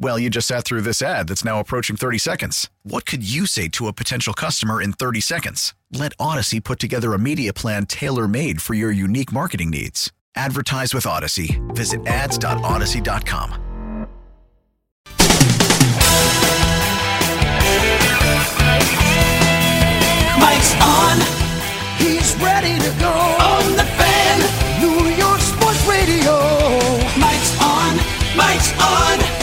Well, you just sat through this ad that's now approaching 30 seconds. What could you say to a potential customer in 30 seconds? Let Odyssey put together a media plan tailor made for your unique marketing needs. Advertise with Odyssey. Visit ads.odyssey.com. Mike's on. He's ready to go. On the fan. New York Sports Radio. Mike's on. Mike's on.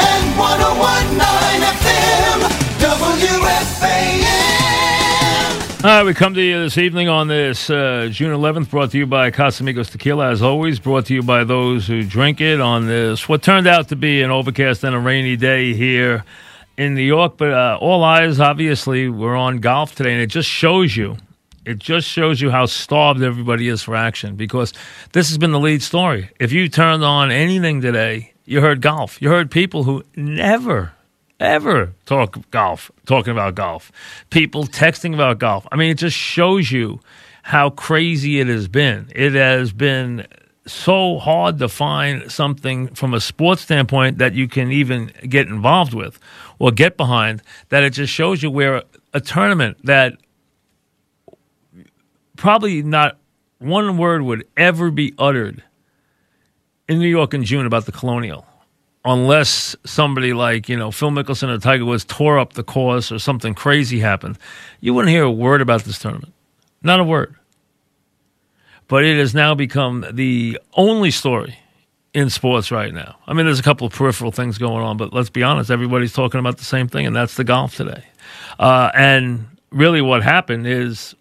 And 1019 FM. WFAN. All right, we come to you this evening on this uh, June 11th, brought to you by Casamigos Tequila, as always, brought to you by those who drink it on this, what turned out to be an overcast and a rainy day here in New York. But uh, all eyes, obviously, were on golf today, and it just shows you, it just shows you how starved everybody is for action because this has been the lead story. If you turned on anything today, you heard golf. You heard people who never ever talk golf, talking about golf. People texting about golf. I mean, it just shows you how crazy it has been. It has been so hard to find something from a sports standpoint that you can even get involved with or get behind that it just shows you where a tournament that probably not one word would ever be uttered in New York in June about the Colonial unless somebody like you know Phil Mickelson or Tiger Woods tore up the course or something crazy happened, you wouldn't hear a word about this tournament, not a word. But it has now become the only story in sports right now. I mean, there's a couple of peripheral things going on, but let's be honest, everybody's talking about the same thing, and that's the golf today. Uh, and really, what happened is,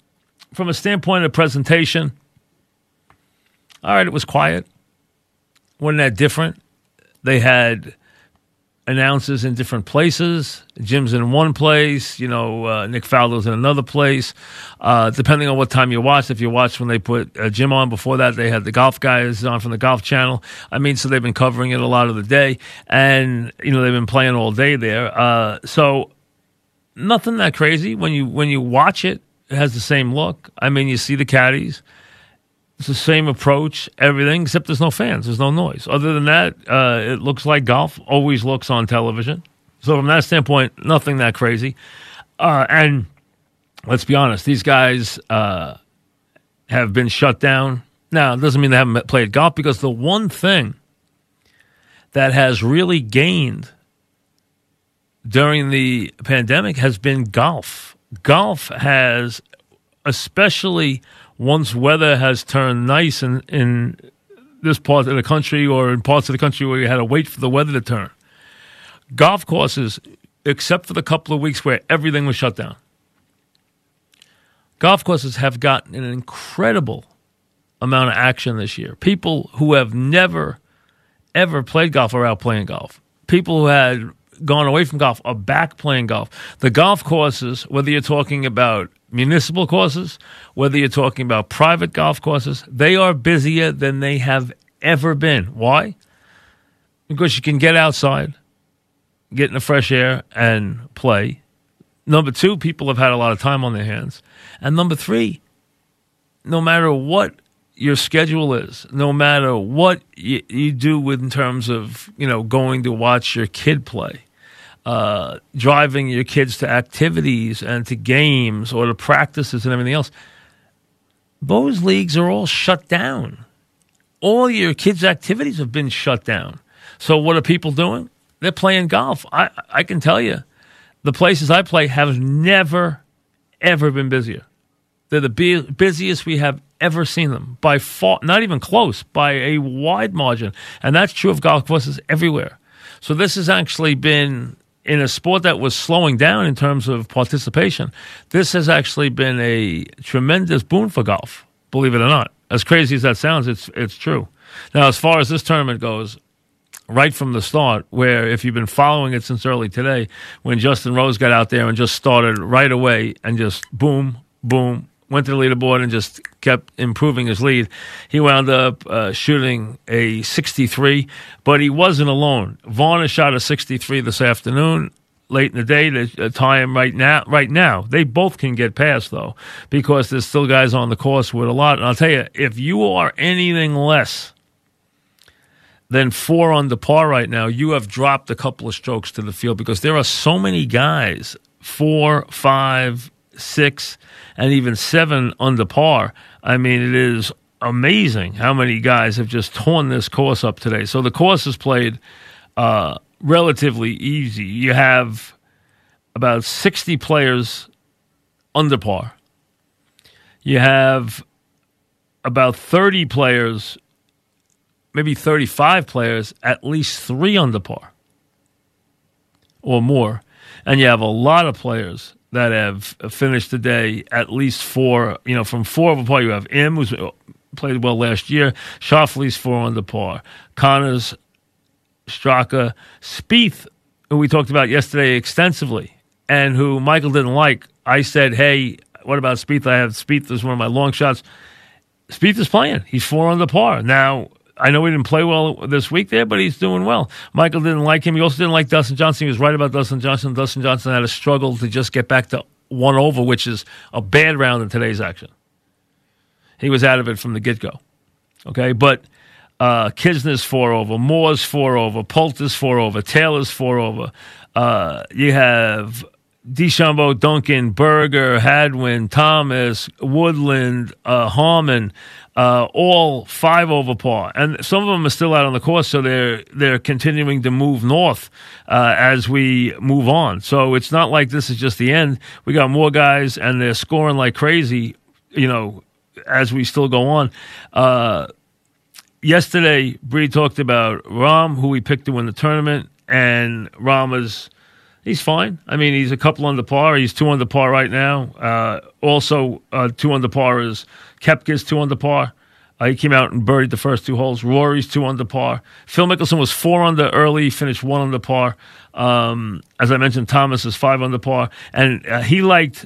from a standpoint of presentation, all right, it was quiet. Wasn't that different? They had announcers in different places. Jim's in one place, you know, uh, Nick Faldo's in another place. Uh, depending on what time you watch, if you watch when they put uh, Jim on before that, they had the golf guys on from the golf channel. I mean, so they've been covering it a lot of the day, and you know they've been playing all day there. Uh, so nothing that crazy when you when you watch it. It has the same look. I mean, you see the caddies. It's the same approach, everything, except there's no fans, there's no noise. Other than that, uh, it looks like golf always looks on television. So from that standpoint, nothing that crazy. Uh, and let's be honest, these guys uh, have been shut down. Now, it doesn't mean they haven't played golf because the one thing that has really gained during the pandemic has been golf. Golf has, especially once weather has turned nice in, in this part of the country or in parts of the country where you had to wait for the weather to turn, golf courses, except for the couple of weeks where everything was shut down, golf courses have gotten an incredible amount of action this year. People who have never, ever played golf are out playing golf. People who had gone away from golf are back playing golf. The golf courses, whether you're talking about municipal courses, whether you're talking about private golf courses, they are busier than they have ever been. Why? Because you can get outside, get in the fresh air, and play. Number two, people have had a lot of time on their hands. And number three, no matter what your schedule is, no matter what you, you do in terms of, you know, going to watch your kid play, uh, driving your kids to activities and to games or to practices and everything else, those leagues are all shut down. All your kids' activities have been shut down. So what are people doing? They're playing golf. I I can tell you, the places I play have never, ever been busier. They're the bu- busiest we have ever seen them by far, not even close, by a wide margin. And that's true of golf courses everywhere. So this has actually been in a sport that was slowing down in terms of participation. This has actually been a tremendous boon for golf, believe it or not. As crazy as that sounds, it's it's true. Now, as far as this tournament goes, right from the start, where if you've been following it since early today, when Justin Rose got out there and just started right away and just boom, boom, went to the leaderboard and just kept improving his lead. He wound up uh, shooting a 63, but he wasn't alone. Varner shot a 63 this afternoon. Late in the day to uh, tie him right now. Right now, they both can get past though, because there's still guys on the course with a lot. And I'll tell you, if you are anything less than four on the par right now, you have dropped a couple of strokes to the field because there are so many guys four, five, six, and even seven under par. I mean, it is amazing how many guys have just torn this course up today. So the course is played uh, relatively easy. You have about 60 players under par. You have about 30 players, maybe 35 players, at least three under par or more. And you have a lot of players that have finished the day at least four, you know, from four of a par. You have Im, who's played well last year. Schauffele's four under par. Conners, Straka, Spieth, who we talked about yesterday extensively, and who Michael didn't like. I said, hey, what about Spieth? I have Spieth as one of my long shots. Spieth is playing. He's four under par. Now, I know he didn't play well this week there, but he's doing well. Michael didn't like him. He also didn't like Dustin Johnson. He was right about Dustin Johnson. Dustin Johnson had a struggle to just get back to one over, which is a bad round in today's action. He was out of it from the get go. Okay, but uh, Kisner's four over, Moore's four over, Poulter's four over, Taylor's four over. Uh, you have DeChambeau, Duncan, Berger, Hadwin, Thomas, Woodland, uh, Harmon, uh, all five over par, and some of them are still out on the course, so they're they're continuing to move north uh, as we move on. So it's not like this is just the end. We got more guys, and they're scoring like crazy. You know, as we still go on. Uh, yesterday, Breed talked about Rahm, who we picked to win the tournament, and Rahm is he's fine. I mean, he's a couple under par. He's two under par right now. Uh, also, uh, two under par is Koepka's two under par. Uh, he came out and birdied the first two holes. Rory's two under par. Phil Mickelson was four under early, finished one under par. Um, as I mentioned, Thomas is five under par, and uh, he liked,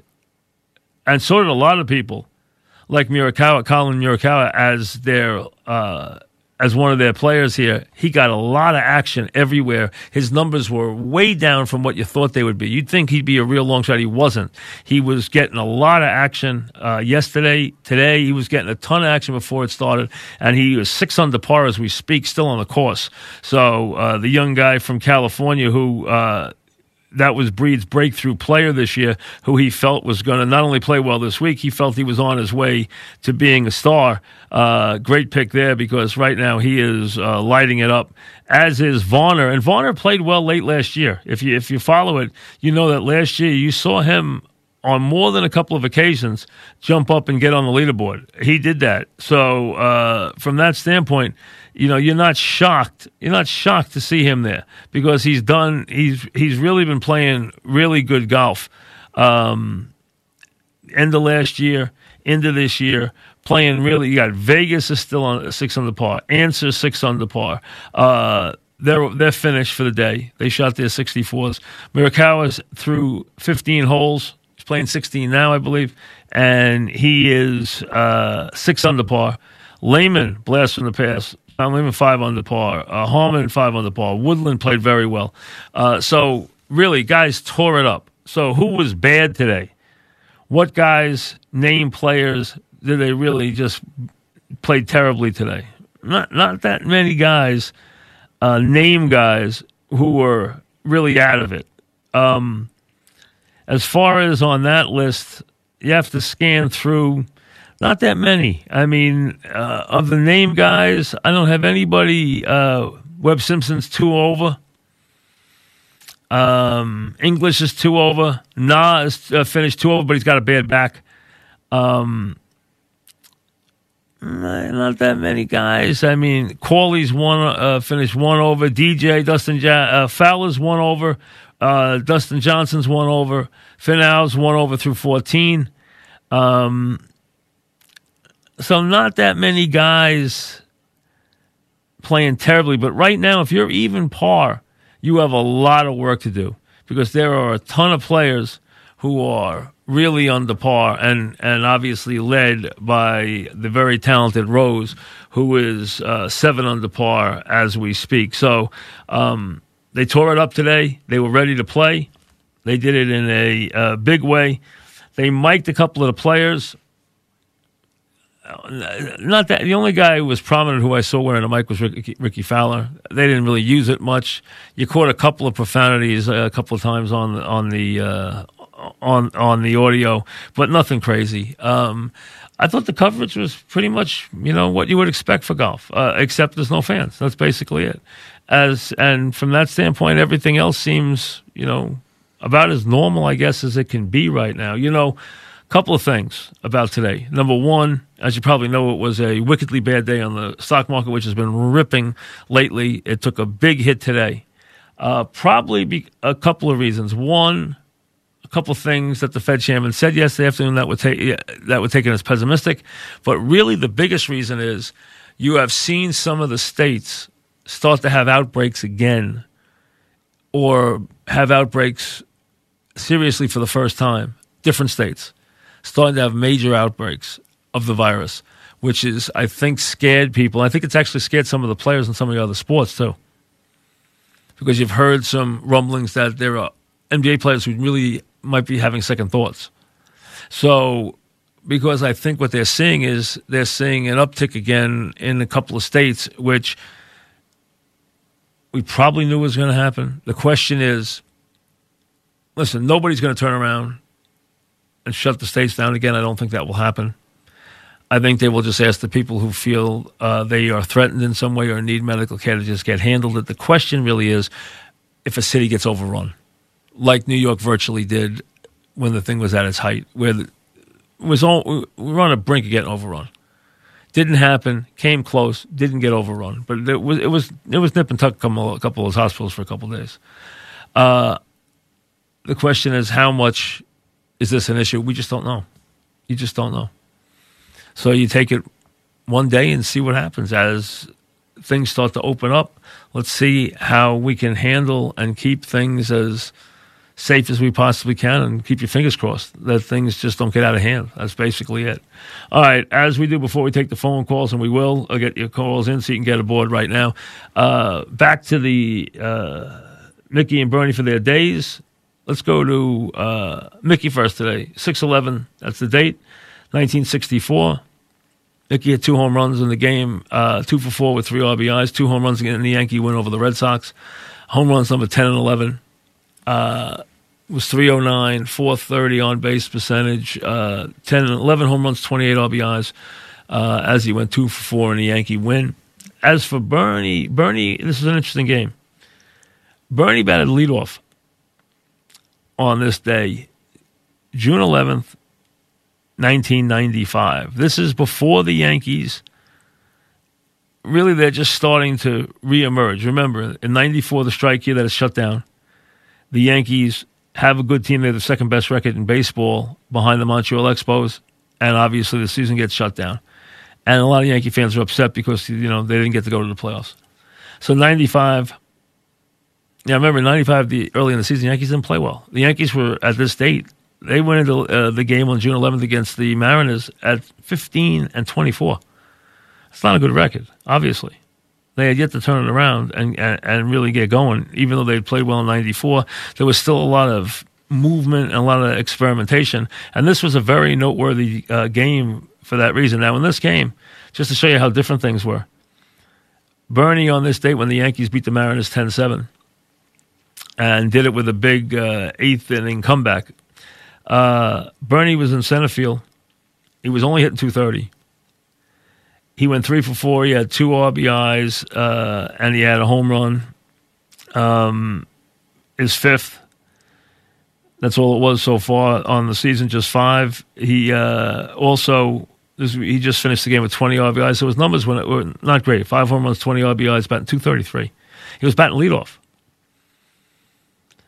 and so did a lot of people, like Morikawa, Collin Morikawa, as their uh, as one of their players here, he got a lot of action everywhere. His numbers were way down from what you thought they would be. You'd think he'd be a real long shot. He wasn't. He was getting a lot of action uh, yesterday. Today, he was getting a ton of action before it started, and he was six under par as we speak, still on the course. So uh, the young guy from California who. Uh, that was Breed's breakthrough player this year, who he felt was going to not only play well this week, he felt he was on his way to being a star. Uh, great pick there because right now he is uh, lighting it up, as is Varner. And Varner played well late last year. If you if you follow it, you know that last year you saw him on more than a couple of occasions jump up and get on the leaderboard. He did that. So uh, from that standpoint, you know, you're not shocked. You're not shocked to see him there because he's done. He's he's really been playing really good golf. Um, end of last year, into this year, playing really. You got Vegas is still on six under par. Ancer six under par. Uh, they're they're finished for the day. They shot their 64s. Morikawa's through 15 holes. Playing 16 now, I believe, and he is uh, six under par. Lehman blast from the past. Tom Lehman five under par. Uh, Harmon five under par. Woodland played very well. Uh, so really, guys tore it up. So who was bad today? What guys, name players, did they really just play terribly today? Not not that many guys, uh, name guys who were really out of it. Um, as far as on that list, you have to scan through. Not that many. I mean, uh, of the name guys, I don't have anybody. Uh, Webb Simpson's two over. Um, English is two over. Na is uh, finished two over, but he's got a bad back. Um, not that many guys. I mean, Corley's one uh, finished one over. DJ Dustin ja- uh, Fowler's one over. Uh, Dustin Johnson's one over. Finau's one over through fourteen. Um, so not that many guys playing terribly. But right now, if you're even par, you have a lot of work to do because there are a ton of players who are really under par and, and obviously led by the very talented Rose, who is uh, seven under par as we speak. So um, they tore it up today. They were ready to play. They did it in a uh, big way. They mic'd a couple of the players not that the only guy who was prominent who I saw wearing a mic was Ricky, Rickie Fowler. They didn't really use it much. You caught a couple of profanities uh, a couple of times on on the uh, on on the audio, but nothing crazy. Um, I thought the coverage was pretty much you know what you would expect for golf, uh, except there's no fans. That's basically it. As and from that standpoint, everything else seems you know about as normal, I guess, as it can be right now. You know a couple of things about today. Number one, as you probably know, it was a wickedly bad day on the stock market, which has been ripping lately. It took a big hit today. Uh, probably be a couple of reasons. One, couple things that the Fed chairman said yesterday afternoon that would take that would take it as pessimistic. But really, the biggest reason is you have seen some of the states start to have outbreaks again, or have outbreaks seriously for the first time. Different states starting to have major outbreaks of the virus, which is, I think, scared people. I think it's actually scared some of the players in some of the other sports, too. Because you've heard some rumblings that there are NBA players who really might be having second thoughts. So, because I think what they're seeing is they're seeing an uptick again in a couple of states, which we probably knew was going to happen. The question is listen, nobody's going to turn around and shut the states down again. I don't think that will happen. I think they will just ask the people who feel uh, they are threatened in some way or need medical care to just get handled. It. The question really is if a city gets overrun, like New York virtually did when the thing was at its height, where was all, we were on a brink of getting overrun. Didn't happen. Came close. Didn't get overrun. But it was it was it was nip and tuck. A couple of those hospitals for a couple days. Uh, the question is how much is this an issue? We just don't know. You just don't know. So you take it one day and see what happens as things start to open up. Let's see how we can handle and keep things as safe as we possibly can and keep your fingers crossed that things just don't get out of hand. That's basically it. All right, as we do before we take the phone calls, and we will, I'll get your calls in so you can get aboard right now. Uh, back to the uh, Mickey and Bernie for their days. Let's go to uh, Mickey first today. 6'11, that's the date, 1964. Mickey had two home runs in the game, uh, two for four with three RBIs, two home runs in the Yankee win over the Red Sox. Home runs number 10 and 11. Uh, was 309, 430 on base percentage, uh, 10 and 11 home runs, 28 RBIs, uh, as he went two for four in the Yankee win. As for Bernie, Bernie, this is an interesting game. Bernie batted leadoff on this day, June 11th, 1995. This is before the Yankees. Really, they're just starting to reemerge. Remember, in 94, the strike year that is shut down, the Yankees have a good team. They're the second best record in baseball behind the Montreal Expos, and obviously the season gets shut down. And a lot of Yankee fans are upset because you know they didn't get to go to the playoffs. So 95, yeah, I remember '95, the early in the season, Yankees didn't play well. The Yankees were at this date. They went into uh, the game on June 11th against the Mariners at 15 and 24. It's not a good record, obviously. They had yet to turn it around and, and, and really get going. Even though they played well in '94, there was still a lot of movement and a lot of experimentation. And this was a very noteworthy uh, game for that reason. Now, in this game, just to show you how different things were, Bernie on this date when the Yankees beat the Mariners 10 7 and did it with a big uh, eighth inning comeback. Uh, Bernie was in center field. He was only hitting 230. He went three for four. He had two RBIs, uh, and he had a home run. Um, is fifth. That's all it was so far on the season, just five. He uh, also this, he just finished the game with 20 RBIs, so his numbers were, were not great. Five home runs, 20 RBIs, batting 233. He was batting leadoff.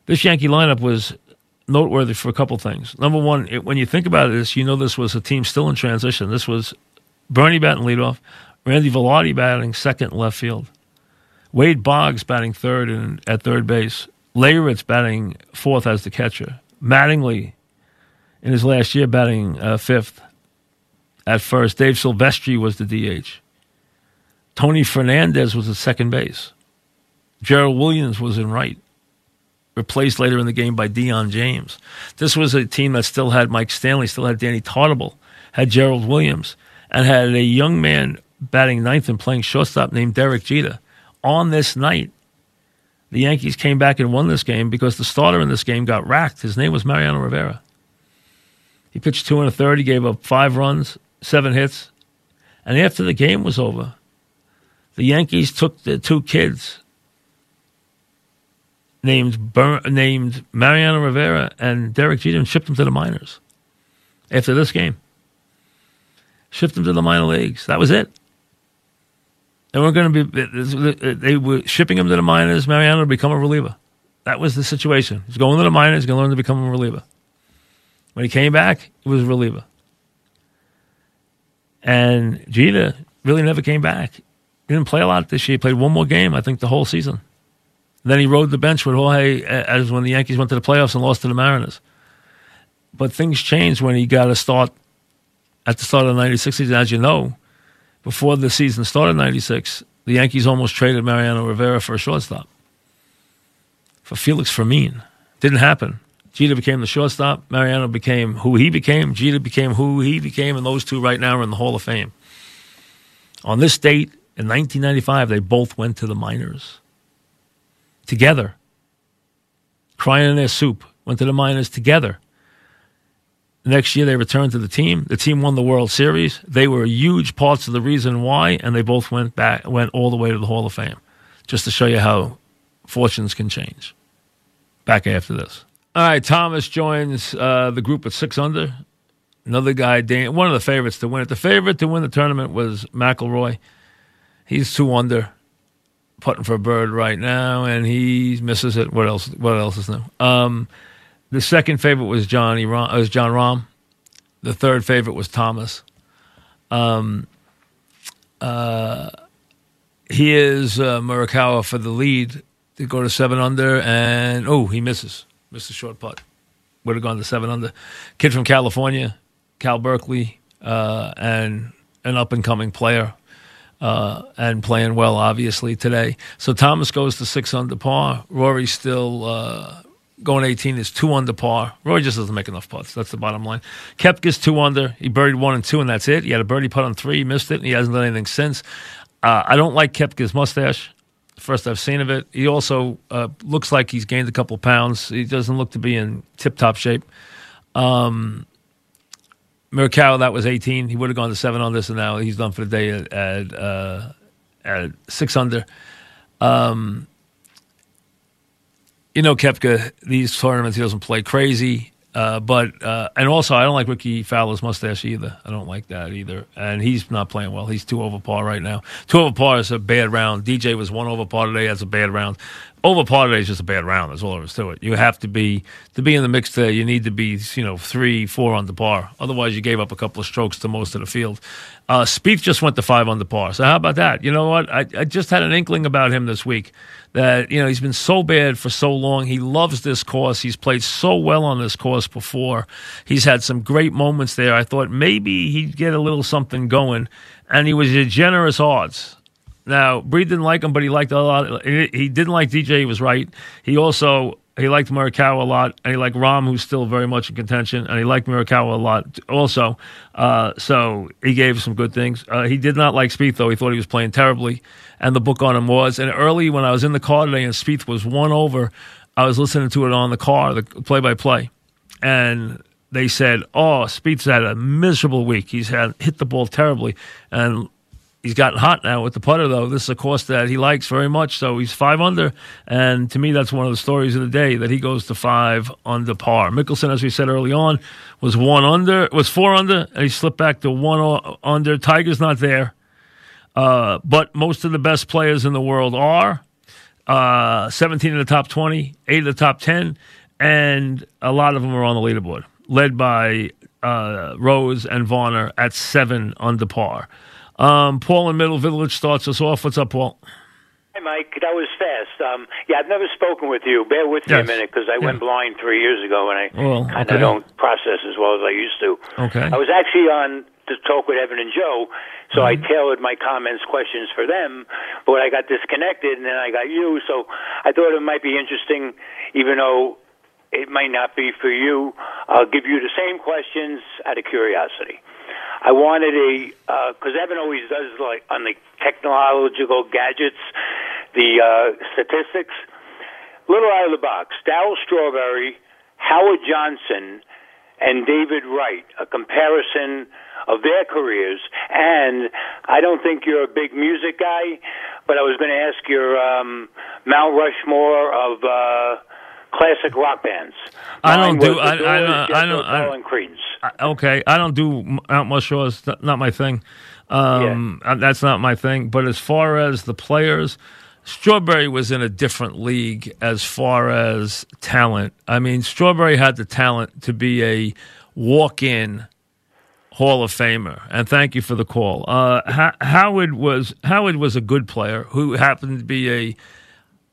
This Yankee lineup was noteworthy for a couple things. Number one, it, when you think about this, you know this was a team still in transition. This was Bernie batting leadoff, Randy Velarde batting second left field, Wade Boggs batting third and at third base, Leyritz batting fourth as the catcher, Mattingly in his last year batting uh, fifth at first. Dave Silvestri was the DH. Tony Fernandez was at second base. Gerald Williams was in right replaced later in the game by Dion James. This was a team that still had Mike Stanley, still had Danny Tartabull, had Gerald Williams, and had a young man batting ninth and playing shortstop named Derek Jeter. On this night, the Yankees came back and won this game because the starter in this game got racked. His name was Mariano Rivera. He pitched two and a third. He gave up five runs, seven hits. And after the game was over, the Yankees took the two kids named named Mariano Rivera and Derek Jeter and shipped them to the minors after this game. Shipped him to the minor leagues. That was it. They weren't going to be. They were shipping him to the minors. Mariano to become a reliever. That was the situation. He's going to the minors. He's going to learn to become a reliever. When he came back, he was a reliever. And Jeter really never came back. He didn't play a lot this year. He played one more game, I think, the whole season. Then he rode the bench with Jorge as when the Yankees went to the playoffs and lost to the Mariners. But things changed when he got a start at the start of the 96 season. As you know, before the season started in 96, the Yankees almost traded Mariano Rivera for a shortstop, for Felix Fermin. Didn't happen. Jeter became the shortstop. Mariano became who he became. Jeter became who he became. And those two right now are in the Hall of Fame. On this date in 1995, they both went to the minors together, crying in their soup, went to the minors together. Next year, they returned to the team. The team won the World Series. They were huge parts of the reason why, and they both went back, went all the way to the Hall of Fame, just to show you how fortunes can change. Back after this. All right, Thomas joins uh, the group at six under. Another guy, Dan, one of the favorites to win it. The favorite to win the tournament was McIlroy. He's two under putting for a bird right now, and he misses it. What else? What else is new? Um, the second favorite was Johnny Rahm, uh, was Jon Rahm. The third favorite was Thomas. Um, uh, he is uh, Morikawa for the lead to go to seven under, and oh, he misses, missed a short putt. Would have gone to seven under. Kid from California, Cal Berkeley, uh, and an up and coming player uh, and playing well, obviously, today. So Thomas goes to six under par. Rory's still uh, going 18, is two under par. Roy just doesn't make enough putts. That's the bottom line. Koepka's two under. He birdied one and two, and that's it. He had a birdie putt on three. He missed it, and he hasn't done anything since. Uh, I don't like Koepka's mustache. First I've seen of it. He also uh, looks like he's gained a couple pounds. He doesn't look to be in tip top shape. Um, Morikawa, that was 18. He would have gone to seven on this, and now he's done for the day at at, uh, at six under. Um, you know, Koepka, these tournaments, he doesn't play crazy. Uh, but uh, and also, I don't like Rickie Fowler's mustache either. I don't like that either. And he's not playing well. He's two over par right now. Two over par is a bad round. DJ was one over par today. That's a bad round. Over par today is just a bad round. That's all there is to it. You have to be to be in the mix today. You need to be you know three, four on the par. Otherwise, you gave up a couple of strokes to most of the field. Uh, Spieth just went to five on the par. So how about that? You know what? I, I just had an inkling about him this week that you know he's been so bad for so long. He loves this course. He's played so well on this course before. He's had some great moments there. I thought maybe he'd get a little something going, and he was at generous odds. Now, Breed didn't like him, but he liked a lot. He didn't like DJ. He was right. He also he liked Morikawa a lot, and he liked Rahm, who's still very much in contention, and he liked Morikawa a lot also. Uh, so he gave some good things. Uh, he did not like Spieth, though. He thought he was playing terribly, and the book on him was. And early when I was in the car today and Spieth was one over, I was listening to it on the car, the play-by-play, and they said, "Oh, Spieth's had a miserable week. He's had hit the ball terribly." And He's gotten hot now with the putter, though. This is a course that he likes very much. So he's five under, and to me, that's one of the stories of the day that he goes to five under par. Mickelson, as we said early on, was one under, was four under, and he slipped back to one under. Tiger's not there, uh, but most of the best players in the world are. Uh, 17 in the top 20, 8 in the top 10, and a lot of them are on the leaderboard, led by uh, Rose and Varner at seven under par. Um, Paul in Middle Village starts us off. What's up, Paul? Hi, Mike. That was fast. Um, yeah, I've never spoken with you. Bear with me Yes. a minute because I Yeah. went blind three years ago and I Well, kind okay. don't process as well as I used to. Okay. I was actually on to talk with Evan and Joe, so I Mm-hmm. tailored my comments, questions for them. But I got disconnected, and then I got you. So I thought it might be interesting, even though it might not be for you. I'll give you the same questions out of curiosity. I wanted a because Evan always does like on the technological gadgets, the uh, statistics. Little out of the box. Darryl Strawberry, Howard Johnson, and David Wright. A comparison of their careers. And I don't think you're a big music guy, but I was going to ask your um, Mount Rushmore of uh, classic rock bands. I don't do- I- I don't- I don't- I- Tull, and Creedence. I- okay, I don't do Mount Mushrow. It's not, my thing. Um, uh, That's not my thing. But as far as the players, Strawberry was in a different league as far as talent. I mean, Strawberry had the talent to be a walk-in Hall of Famer. And thank you for the call. Uh, Ho- Howard was Howard was a good player who happened to be a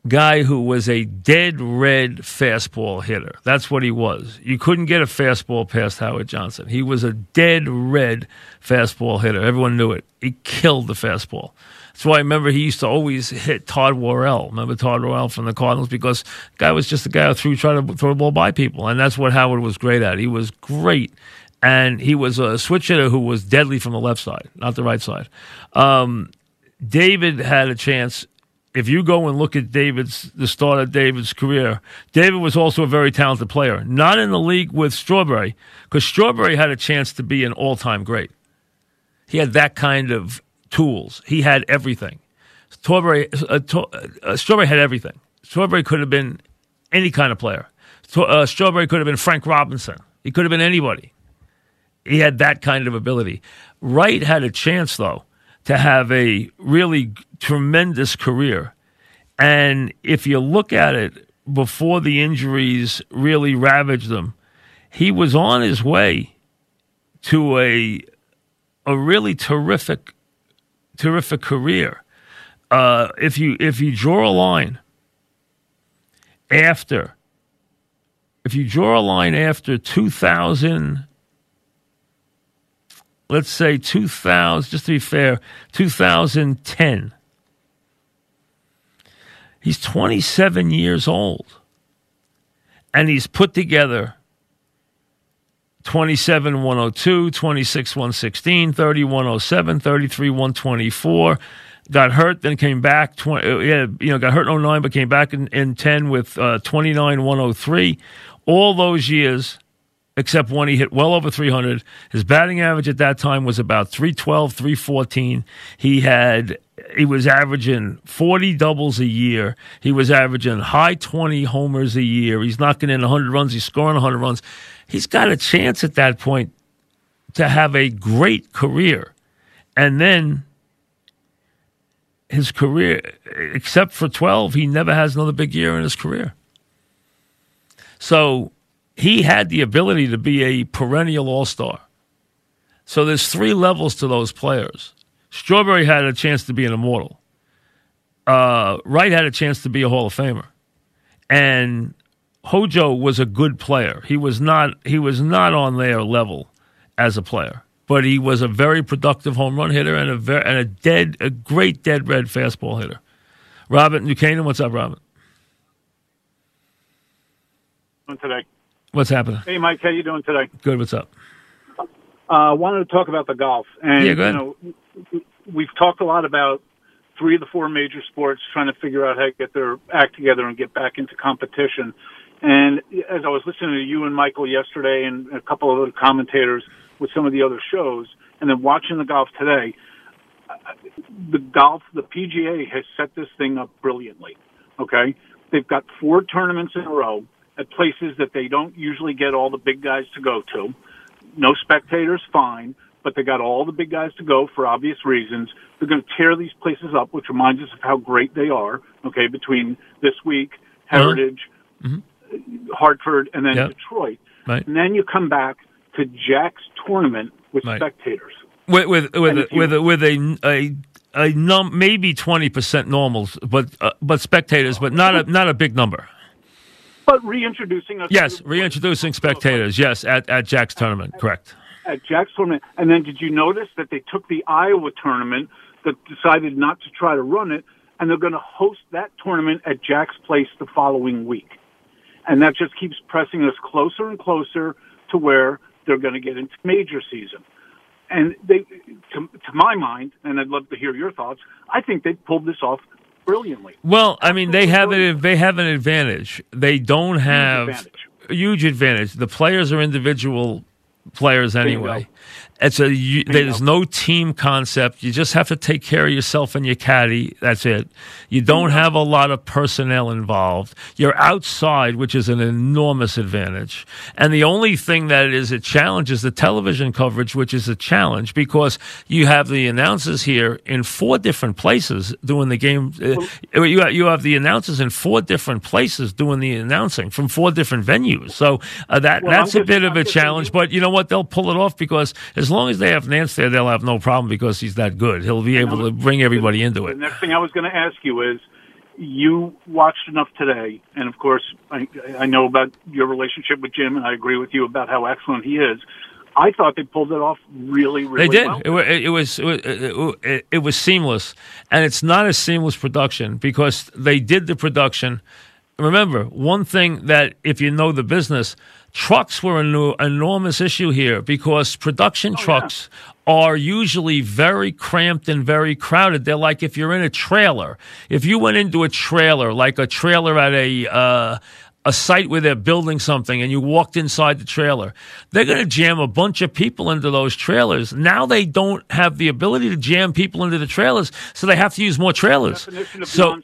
guy who was a dead red fastball hitter. That's what he was. You couldn't get a fastball past Howard Johnson. He was a dead red fastball hitter. Everyone knew it. He killed the fastball. That's why I remember he used to always hit Todd Worrell. Remember Todd Worrell from the Cardinals because the guy was just a guy who threw try to throw the ball by people, and that's what Howard was great at. He was great, and he was a switch hitter who was deadly from the left side, not the right side. Um, David had a chance. If you go and look at David's the start of David's career, David was also a very talented player. Not in the league with Strawberry, because Strawberry had a chance to be an all-time great. He had that kind of tools. He had everything. Strawberry, uh, to, uh, Strawberry had everything. Strawberry could have been any kind of player. Uh, Strawberry could have been Frank Robinson. He could have been anybody. He had that kind of ability. Wright had a chance, though, to have a really tremendous career. And if you look at it before the injuries really ravaged him, he was on his way to a a really terrific terrific career. Uh, if you if you draw a line after if you draw a line after 2000 let's say 2000 just to be fair 2010 he's 27 years old and he's put together 27 102 26 116 30 107 33 124 got hurt then came back 20, uh, yeah, you know got hurt in 09 but came back in, in 10 with uh, 29 103 all those years except one he hit well over 300 his batting average at that time was about 312 314 he had he was averaging 40 doubles a year. He was averaging high 20 homers a year. He's knocking in 100 runs. He's scoring 100 runs. He's got a chance at that point to have a great career. And then his career except for 12 he never has another big year in his career. So he had the ability to be a perennial all-star. So there's three levels to those players. Strawberry had a chance to be an immortal. Uh, wright had a chance to be a hall of famer. And hojo was a good player. He was not he was not on their level as a player but he was a very productive home run hitter and a very, and a dead a great dead red fastball hitter. Robert Canaan, what's up robert? Today. What's happening Hey, Mike, how you doing today? good what's up Uh, wanted to talk about the golf, and Yeah, go ahead. you know, we've talked a lot about three of the four major sports trying to figure out how to get their act together and get back into competition. And as I was listening to you and Michael yesterday, and a couple of other commentators with some of the other shows, and then watching the golf today, the golf, the PGA has set this thing up brilliantly. Okay, they've got four tournaments in a row at places that they don't usually get all the big guys to go to. No spectators, fine, but they got all the big guys to go for obvious reasons. They're going to tear these places up, which reminds us of how great they are. Okay, between this week, Heritage, Hartford, and then Yep. Detroit. Right. And then you come back to Jack's tournament with Right. spectators. with with with a, you- with a, with a a a num maybe twenty percent normals, but uh, but spectators, but not a not a big number. But reintroducing us Yes, reintroducing spectators. Yes, at at Jack's tournament, correct. at Jack's tournament. And then did you notice that they took the Iowa tournament that decided not to try to run it, and they're going to host that tournament at Jack's place the following week. And that just keeps pressing us closer and closer to where they're going to get into major season. And they, to, to my mind, and I'd love to hear your thoughts, I think they pulled this off brilliantly. Well, I mean, they have it. They have an advantage. They don't have advantage. a huge advantage. The players are individual players anyway. It's a you, there's no team concept. You just have to take care of yourself and your caddy. That's it. You don't have a lot of personnel involved. You're outside, which is an enormous advantage. And the only thing that is a challenge is the television coverage, which is a challenge because you have the announcers here in four different places doing the game. Uh, you have, you have the announcers in four different places doing the announcing from four different venues. So uh, that Well, that's a bit of I'm a challenge. But you know what? They'll pull it off because as long as they have Nance there, they'll have no problem because he's that good. He'll be able to bring everybody into it. The next thing I was going to ask you is, you watched enough today, and of course, I, I know about your relationship with Jim, and I agree with you about how excellent he is. I thought they pulled it off really, really They did. well. It, it, was it, it was seamless, and it's not a seamless production because they did the production. Remember one thing that if you know the business, trucks were an enormous issue here because production trucks are usually very cramped and very crowded. They're like if you're in a trailer. If you went into a trailer, like a trailer at a uh, a site where they're building something and you walked inside the trailer, they're going to jam a bunch of people into those trailers. Now they don't have the ability to jam people into the trailers, so they have to use more trailers. So.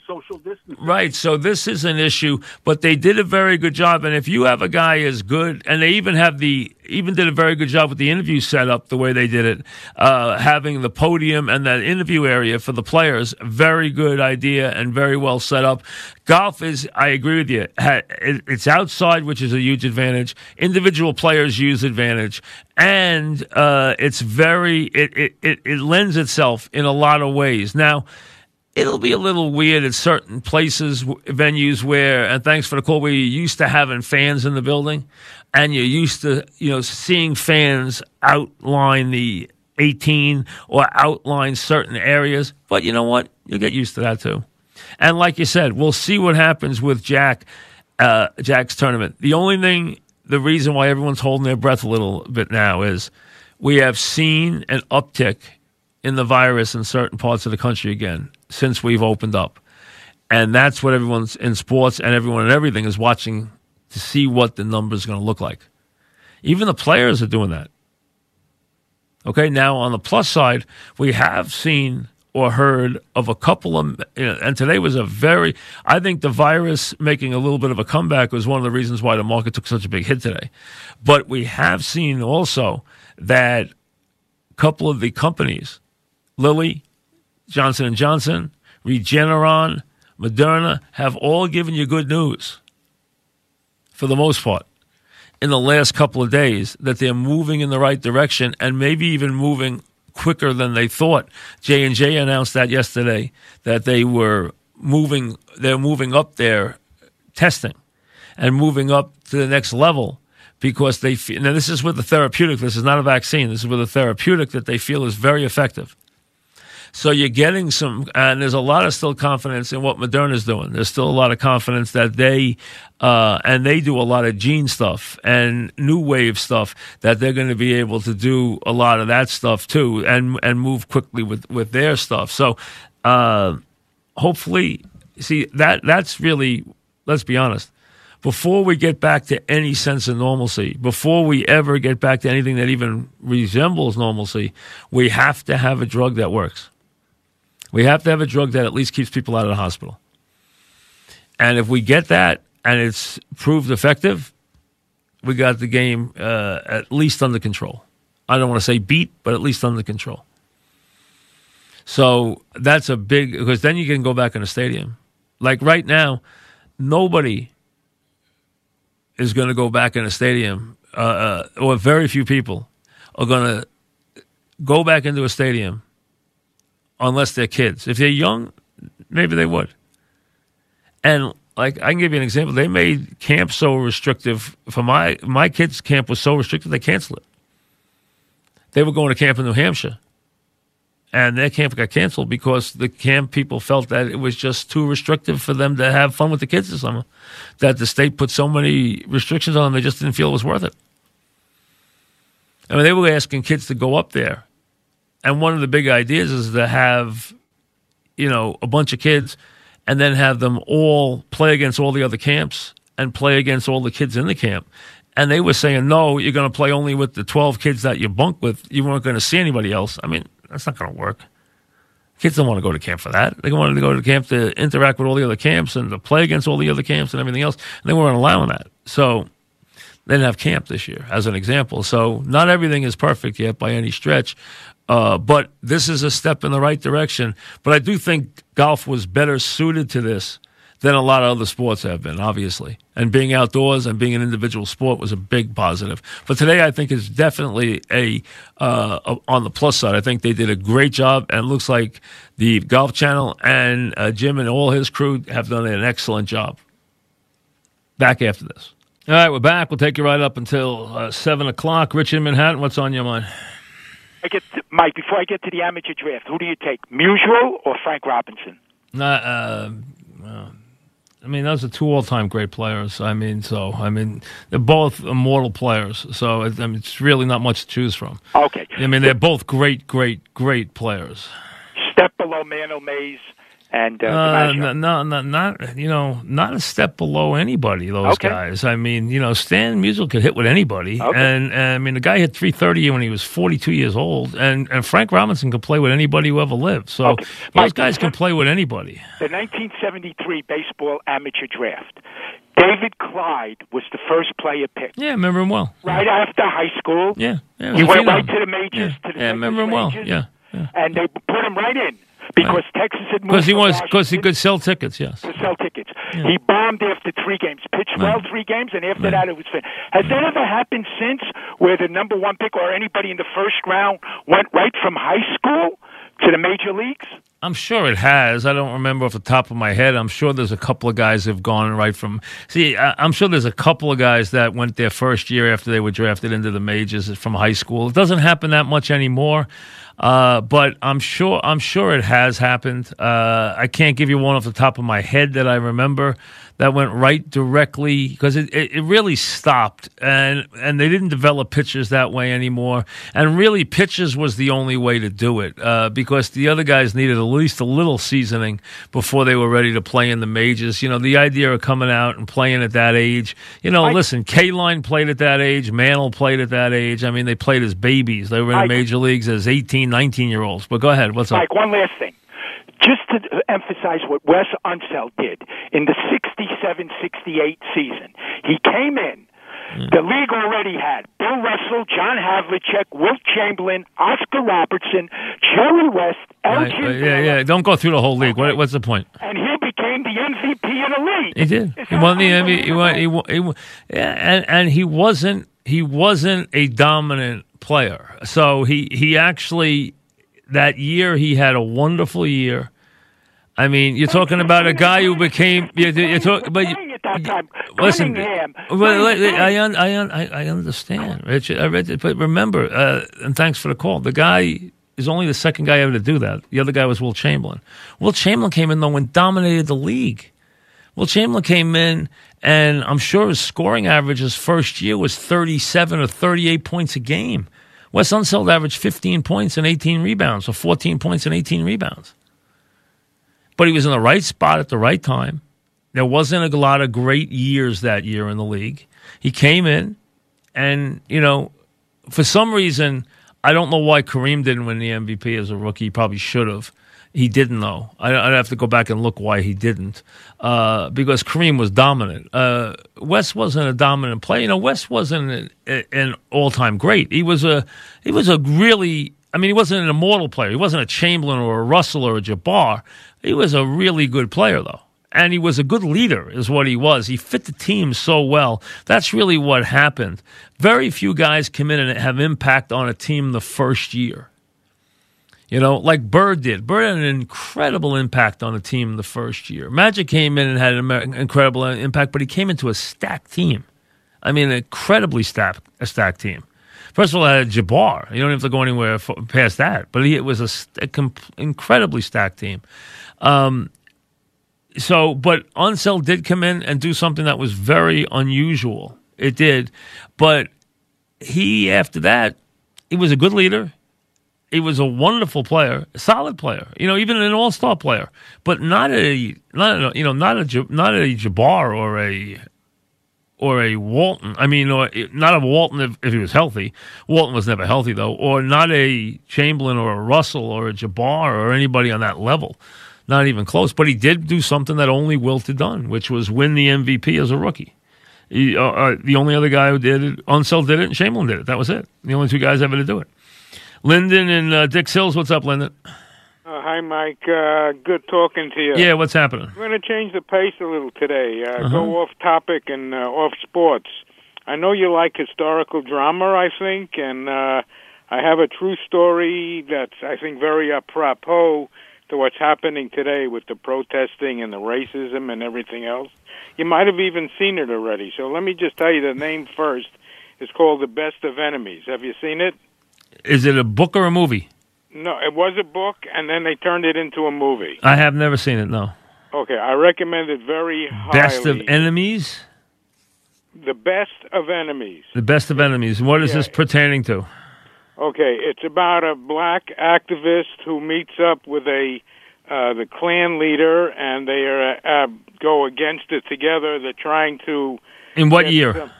Right. So this is an issue, but they did a very good job. And if you have a guy as good, and they even have the even did a very good job with the interview setup, the way they did it, uh, having the podium and that interview area for the players. Very good idea and very well set up. Golf is, I agree with you. It's outside, which is a huge advantage. Individual players use advantage, and uh, it's very it, it it it lends itself in a lot of ways. Now it'll be a little weird at certain places, venues where, and thanks for the call, we used to having fans in the building and you're used to, you know, seeing fans outline the 18 or outline certain areas. But you know what? You'll get used to that too. And like you said, we'll see what happens with Jack, uh, Jack's tournament. The only thing, the reason why everyone's holding their breath a little bit now is we have seen an uptick in the virus in certain parts of the country again since we've opened up. And that's what everyone's in sports and everyone and everything is watching to see what the numbers are going to look like. Even the players are doing that. Okay, now on the plus side, we have seen or heard of a couple of, and today was a very, I think the virus making a little bit of a comeback was one of the reasons why the market took such a big hit today. But we have seen also that a couple of the companies, Lilly, Johnson Johnson, Regeneron, Moderna, have all given you good news for the most part in the last couple of days that they're moving in the right direction and maybe even moving quicker than they thought. J and J announced that yesterday that they were moving they're moving up their testing and moving up to the next level because they feel now this is with the therapeutic this is not a vaccine this is with a therapeutic that they feel is very effective so you're getting some, and there's a lot of still confidence in what Moderna's doing. There's still a lot of confidence that they, uh, and they do a lot of gene stuff and new wave stuff that they're going to be able to do a lot of that stuff too, and and move quickly with with their stuff. So, uh, hopefully, see that that's really, let's be honest. Before we get back to any sense of normalcy, before we ever get back to anything that even resembles normalcy, we have to have a drug that works We have to have a drug that at least keeps people out of the hospital. And if we get that and it's proved effective, we got the game uh, at least under control. I don't want to say beat, but at least under control. So that's a big because then you can go back in the stadium. Like right now, nobody is going to go back in a stadium, uh, uh, or very few people are going to go back into a stadium unless they're kids. If they're young, maybe they would. And like I can give you an example. They made camp so restrictive for my my kids' camp was so restrictive they canceled it. They were going to camp in New Hampshire, and their camp got canceled because the camp people felt that it was just too restrictive for them to have fun with the kids this summer. That the state put so many restrictions on them, they just didn't feel it was worth it. I mean, they were asking kids to go up there, and one of the big ideas is to have, you know, a bunch of kids and then have them all play against all the other camps and play against all the kids in the camp. And they were saying, no, you're going to play only with the 12 kids that you bunk with. You weren't going to see anybody else. I mean, that's not going to work. Kids don't want to go to camp for that. They wanted to go to camp to interact with all the other camps and to play against all the other camps and everything else. And they weren't allowing that. So they didn't have camp this year, as an example. So not everything is perfect yet by any stretch. Uh, but this is a step in the right direction. But I do think golf was better suited to this than a lot of other sports have been, obviously. And being outdoors and being an individual sport was a big positive. But today, I think is definitely a, uh, a on the plus side. I think they did a great job, and it looks like the Golf Channel and uh, Jim and all his crew have done an excellent job. Back after this. All right, we're back. We'll take you right up until uh, seven o'clock. Rich in Manhattan, what's on your mind? I get to, Mike. Before I get to the amateur draft, who do you take, Musial or Frank Robinson? Not, uh, uh, I mean, those are two all-time great players. I mean, so I mean, they're both immortal players. So I mean, it's really not much to choose from. Okay. I mean, they're both great, great, great players. Step below Manuel Mays and uh, Uh, no, no, not you know, not a step below anybody. Those Okay. guys. I mean, you know, Stan Musial could hit with anybody, Okay. and, and I mean, the guy hit three thirty when he was forty two years old, and and Frank Robinson could play with anybody who ever lived. So Okay. those Mike, guys can play with anybody. The 1973 baseball amateur draft. David Clyde was the first player picked. Yeah, remember him well. Right after high school, Yeah, yeah. he went right to the majors, Yeah, to the yeah, remember him well. Texas Yeah, and they put him right in because Texas had moved because he was because he could sell tickets. Yes. to sell tickets. He bombed after three games, pitched well three games, and after that it was fin Has that ever happened since, where the number one pick or anybody in the first round went right from high school to the major leagues? I'm sure it has. I don't remember off the top of my head. I'm sure there's a couple of guys who've gone right from. See, I'm sure there's a couple of guys that went their first year after they were drafted into the majors from high school. It doesn't happen that much anymore, uh, but I'm sure I'm sure it has happened. Uh, I can't give you one off the top of my head that I remember that went right directly because it, it, it really stopped. And and they didn't develop pitchers that way anymore. And really pitchers was the only way to do it uh, because the other guys needed at least a little seasoning before they were ready to play in the majors. You know the idea of coming out and playing at that age you know listen Kaline played at that age. Mantle played at that age. I mean they played as babies. They were in the major leagues as 18 19 year olds. But go ahead. What's up? Mike, one last thing. To emphasize what Wes Unseld did in the 67 68 season, he came in. Hmm. The league already had Bill Russell, John Havlicek, Wilt Chamberlain, Oscar Robertson, Jerry West, Right, Elgin uh, yeah yeah don't go through the whole league what, what's the point? point and he became the MVP of the league. He did. It's He won the MVP. He won. He won. He won yeah, and and he wasn't. He wasn't a dominant player. So he he actually that year he had a wonderful year. I mean, you're talking about a guy who became. You, you're talking, but you, Playing at that time, listen. Well, I, I, un- I, un- I I understand, Richard. I read it, but remember, uh, and thanks for the call. The guy is only the second guy ever to do that. The other guy was Wilt Chamberlain. Wilt Chamberlain came in though and dominated the league. Wilt Chamberlain came in, and I'm sure his scoring average his first year was 37 or 38 points a game. Wes Unseld averaged 15 points and 18 rebounds, or 14 points and 18 rebounds. But he was in the right spot at the right time. There wasn't a lot of great years that year in the league. He came in, and, you know, for some reason, I don't know why Kareem didn't win the MVP as a rookie. He probably should have. He didn't though. I, I'd have to go back and look why he didn't, uh, because Kareem was dominant. Uh, Wes wasn't a dominant player. You know, Wes wasn't an, an all-time great. He was a he was a really. I mean, he wasn't an immortal player. He wasn't a Chamberlain or a Russell or a Jabbar. He was a really good player though. And he was a good leader is what he was. He fit the team so well. That's really what happened. Very few guys come in and have impact on a team the first year. You know like Bird did. Bird had an incredible impact on a team the first year. Magic came in and had an incredible impact but he came into a stacked team. I mean an incredibly stacked, a stacked team First of all, had Jabbar. You don't have to go anywhere past that. But he, it was a, a comp- incredibly stacked team. Um, so, but Unseld did come in and do something that was very unusual. It did, but he after that, he was a good leader. He was a wonderful player, a solid player. You know, even an all-star player, but not a not a, you know not a not a Jabbar or a or a Walton. I mean, or not a Walton if, if, he was healthy. Walton was never healthy though, or not a Chamberlain or a Russell or a Jabbar or anybody on that level not even close. But he did do something that only Wilt had done, which was win the MVP as a rookie. He, uh, uh, the only other guy who did it, Unseld did it, and Chamberlain did it. That was it. The only two guys ever to do it. Lyndon and uh, Dix Hills, what's up, Lyndon? Uh, hi, Mike. Uh, good talking to you. Yeah, what's happening? We're going to change the pace a little today. Uh, uh-huh. Go off topic and uh, off sports. I know you like historical drama, I think, and uh, I have a true story that's, I think, very apropos to what's happening today with the protesting and the racism and everything else. You might have even seen it already. So let me just tell you the name first. It's called The Best of Enemies. Have you seen it? Is it a book or a movie? No, it was a book, and then they turned it into a movie. I have never seen it. No. Okay, I recommend it very highly. Best of Enemies. The Best of Enemies. The Best of Enemies. What is yeah. this pertaining to? Okay, it's about a black activist who meets up with a uh, the Klan leader, and they are, uh, go against it together. They're trying to. In what year? Some,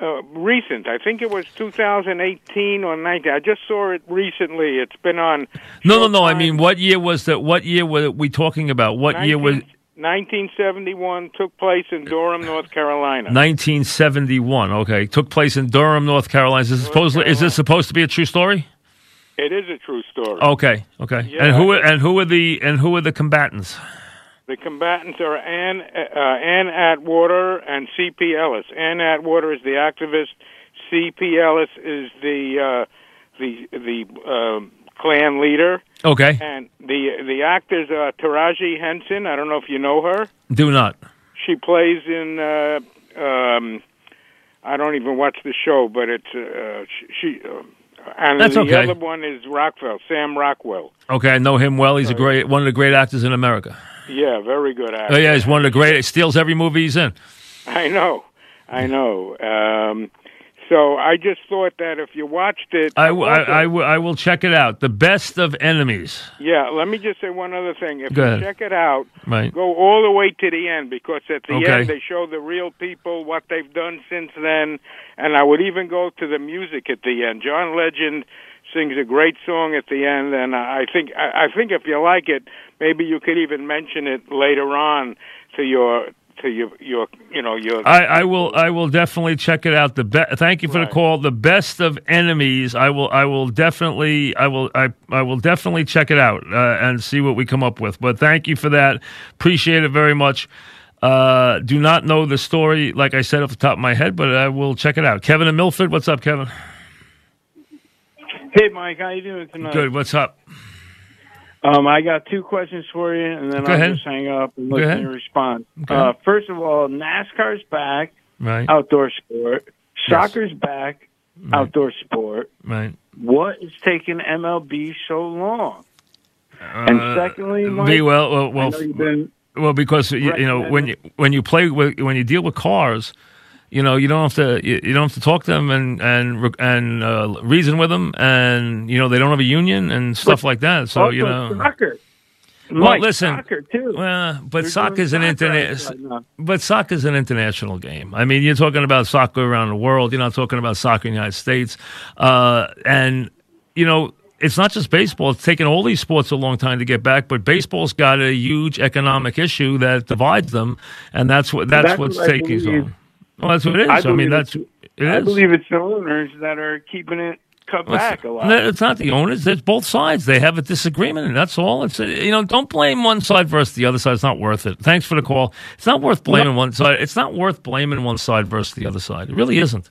uh, recent. I think it was 2018 or 19. I just saw it recently. It's been on. No, no, no. Time. I mean, what year was that? What year were we talking about? What 19, year was? 1971 took place in Durham, North Carolina. 1971. Okay, took place in Durham, North Carolina. Is this, supposed, is this supposed to be a true story? It is a true story. Okay, okay. Yeah, and who and who are the and who are the combatants? The combatants are Ann uh, Ann Atwater and C.P. Ellis. Ann Atwater is the activist. C.P. Ellis is the uh, the the uh, Klan leader. Okay. And the the actor's uh, Taraji Henson. I don't know if you know her. Do not. She plays in. Uh, um, I don't even watch the show, but it's uh, she. Uh, and That's the okay. other one is Rockwell, Sam Rockwell. Okay, I know him well. He's a great one of the great actors in America. Yeah, very good actor. Oh yeah, he's one of the great. He steals every movie he's in. I know, I know. Um, so I just thought that if you watched it, I, I, I, I, will check it out. The best of enemies. Yeah, let me just say one other thing. If go you ahead. check it out, right. go all the way to the end because at the okay. end they show the real people, what they've done since then, and I would even go to the music at the end. John Legend sings a great song at the end, and I think I, think if you like it, maybe you could even mention it later on to your to your your you know your. I, I will I will definitely check it out. The be- thank you for right. the call. The best of enemies. I will I will definitely I will I I will definitely check it out uh, and see what we come up with. But thank you for that. Appreciate it very much. Uh, do not know the story, like I said off the top of my head, but I will check it out. Kevin and Milford, what's up, Kevin? Hey, Mike, how you doing tonight? Good. What's up? Um, I got two questions for you, and then Go I'll ahead. just hang up and Go let ahead. you respond. Okay. Uh, first of all, NASCAR's back, Right. outdoor sport. Soccer's back, outdoor sport. Right. What is taking MLB so long? and Uh, secondly, Mike, be well, well, I well, know you've been well, because you, you know when you when you play with, when you deal with cars, you know you don't have to you, you don't have to talk to them and and and uh, reason with them, and you know they don't have a union and stuff like that. So you know. soccer. Well, Mike, listen. soccer too. Well, but They're soccer's doing an soccer internet. right. But soccer's an international game. I mean, you're talking about soccer around the world. You're not talking about soccer in the United States. Uh, and you know, it's not just baseball. It's taken all these sports a long time to get back, but baseball's got a huge economic issue that divides them, and that's what that's, That's what's what taking believe. Well, that's what it is. I, mean, that's it I believe it's the owners that are keeping it cut Well, back a lot. It's not the owners. It's both sides. They have a disagreement, and that's all. It's you know, don't blame one side versus the other side. It's not worth it. Thanks for the call. It's not worth blaming one side. It's not worth blaming one side versus the other side. It really isn't.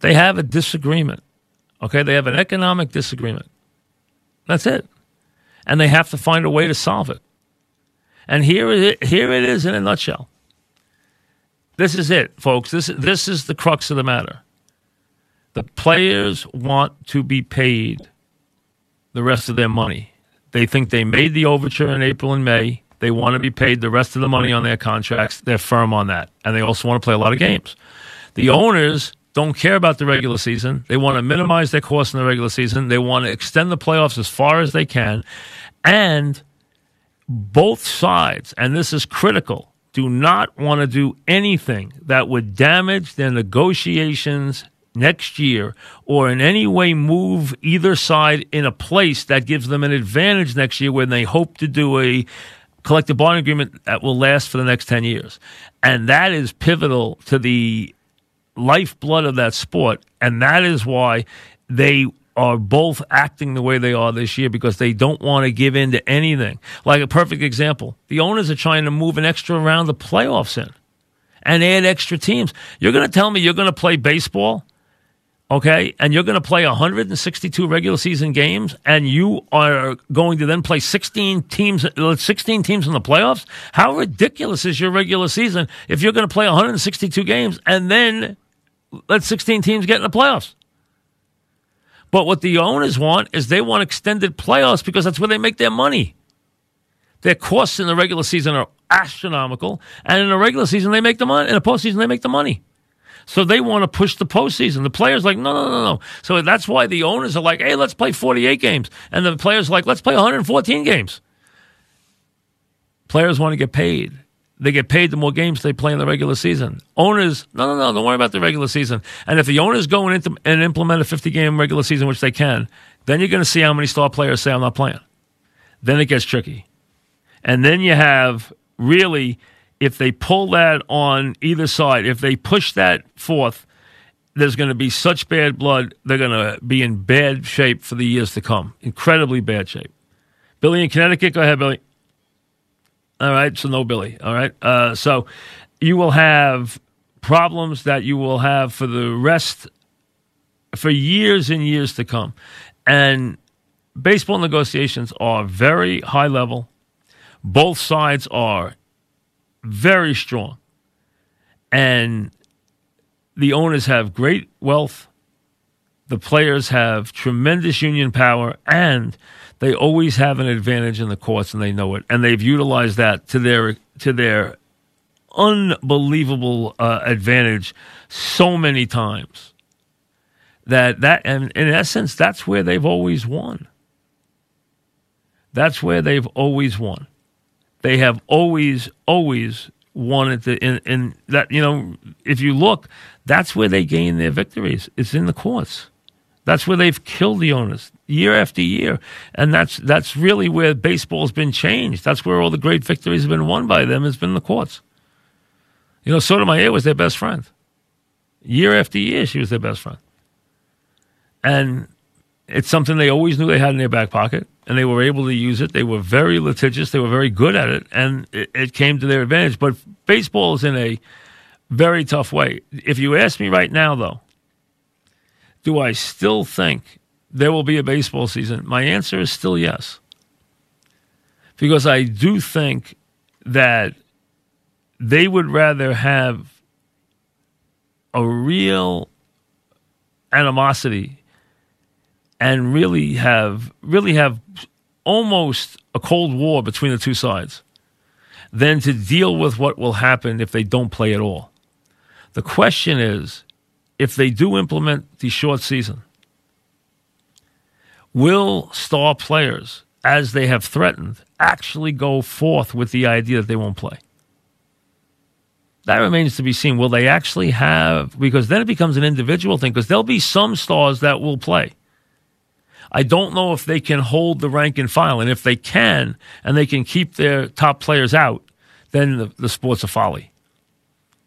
They have a disagreement. Okay, they have an economic disagreement. That's it, and they have to find a way to solve it. And here it here it is in a nutshell. This is it, folks. This this is the crux of the matter. The players want to be paid the rest of their money. They think they made the overture in April and May. They want to be paid the rest of the money on their contracts. They're firm on that. And they also want to play a lot of games. The owners don't care about the regular season. They want to minimize their costs in the regular season. They want to extend the playoffs as far as they can. And both sides, and this is critical, do not want to do anything that would damage their negotiations next year or in any way move either side in a place that gives them an advantage next year when they hope to do a collective bargaining agreement that will last for the next 10 years. And that is pivotal to the lifeblood of that sport. And that is why they are both acting the way they are this year because they don't want to give in to anything. Like a perfect example the owners are trying to move an extra round of playoffs in and add extra teams. You're going to tell me you're going to play baseball? Okay, and you're going to play 162 regular season games, and you are going to then play 16 teams, 16 teams in the playoffs. How ridiculous is your regular season if you're going to play 162 games and then let 16 teams get in the playoffs? But what the owners want is they want extended playoffs because that's where they make their money. Their costs in the regular season are astronomical, and in the regular season they make the money. In the postseason they make the money. So they want to push the postseason. The players like no, no, no, no. So that's why the owners are like, hey, let's play 48 games, and the players are like, let's play 114 games. Players want to get paid. They get paid the more games they play in the regular season. Owners, no, no, no, don't worry about the regular season. And if the owners go and, implement a 50 game regular season, which they can, then you're going to see how many star players say, I'm not playing. Then it gets tricky. And then you have really, if they pull that on either side, if they push that forth, there's going to be such bad blood, they're going to be in bad shape for the years to come. Incredibly bad shape. Billy in Connecticut, go ahead, Billy. All right, so no Billy. All right, uh, so you will have problems that you will have for the rest for years and years to come, and baseball negotiations are very high level. Both sides are very strong, and the owners have great wealth. The players have tremendous union power, and they always have an advantage in the courts, and they know it, and they've utilized that to their to their unbelievable uh, advantage so many times that that and in essence that's where they've always won. That's where they've always won. They have always always wanted to in, in that you know if you look that's where they gain their victories it's in the courts that's where they've killed the owners year after year and that's that's really where baseball's been changed that's where all the great victories have been won by them has been the courts you know Sotomayor was their best friend year after year she was their best friend and it's something they always knew they had in their back pocket and they were able to use it. They were very litigious. They were very good at it, and it, it came to their advantage. But baseball is in a very tough way. If you ask me right now, though, do I still think there will be a baseball season? My answer is still yes. Because I do think that they would rather have a real animosity and really have really have almost a cold war between the two sides than to deal with what will happen if they don't play at all. The question is if they do implement the short season, will star players, as they have threatened, actually go forth with the idea that they won't play? That remains to be seen. Will they actually have, because then it becomes an individual thing, because there'll be some stars that will play I don't know if they can hold the rank and file. And if they can, and they can keep their top players out, then the, the sport's a folly.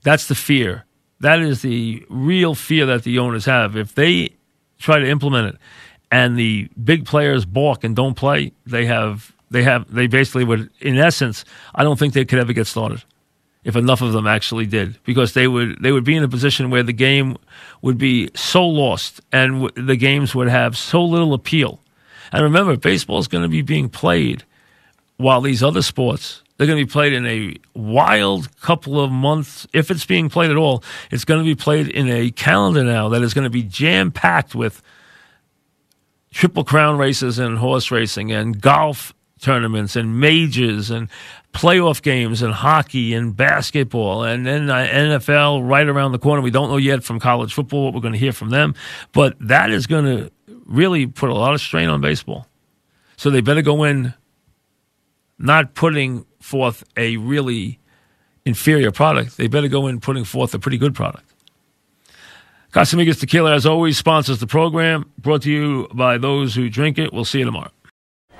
That's the fear. That is the real fear that the owners have. If they try to implement it and the big players balk and don't play, they have they have they basically would in essence, I don't think they could ever get started if enough of them actually did because they would they would be in a position where the game would be so lost and w- the games would have so little appeal. And remember, baseball is going to be being played while these other sports they're going to be played in a wild couple of months. If it's being played at all, it's going to be played in a calendar now that is going to be jam packed with triple crown races and horse racing and golf tournaments and majors and playoff games and hockey and basketball and then uh, NFL right around the corner. We don't know yet from college football what we're going to hear from them, but that is going to really put a lot of strain on baseball. So they better go in not putting forth a really inferior product. They better go in putting forth a pretty good product. Casamigos Tequila, as always, sponsors the program. Brought to you by those who drink it. We'll see you tomorrow.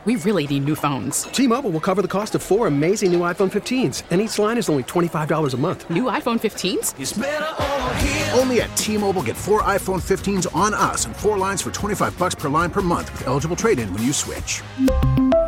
We really need new phones. T-Mobile will cover the cost of four amazing new iPhone 15s, and each line is only $25 a month. New iPhone 15s? Only at T-Mobile get four iPhone 15s on us and four lines for 25 bucks per line per month with eligible trade-in when you switch.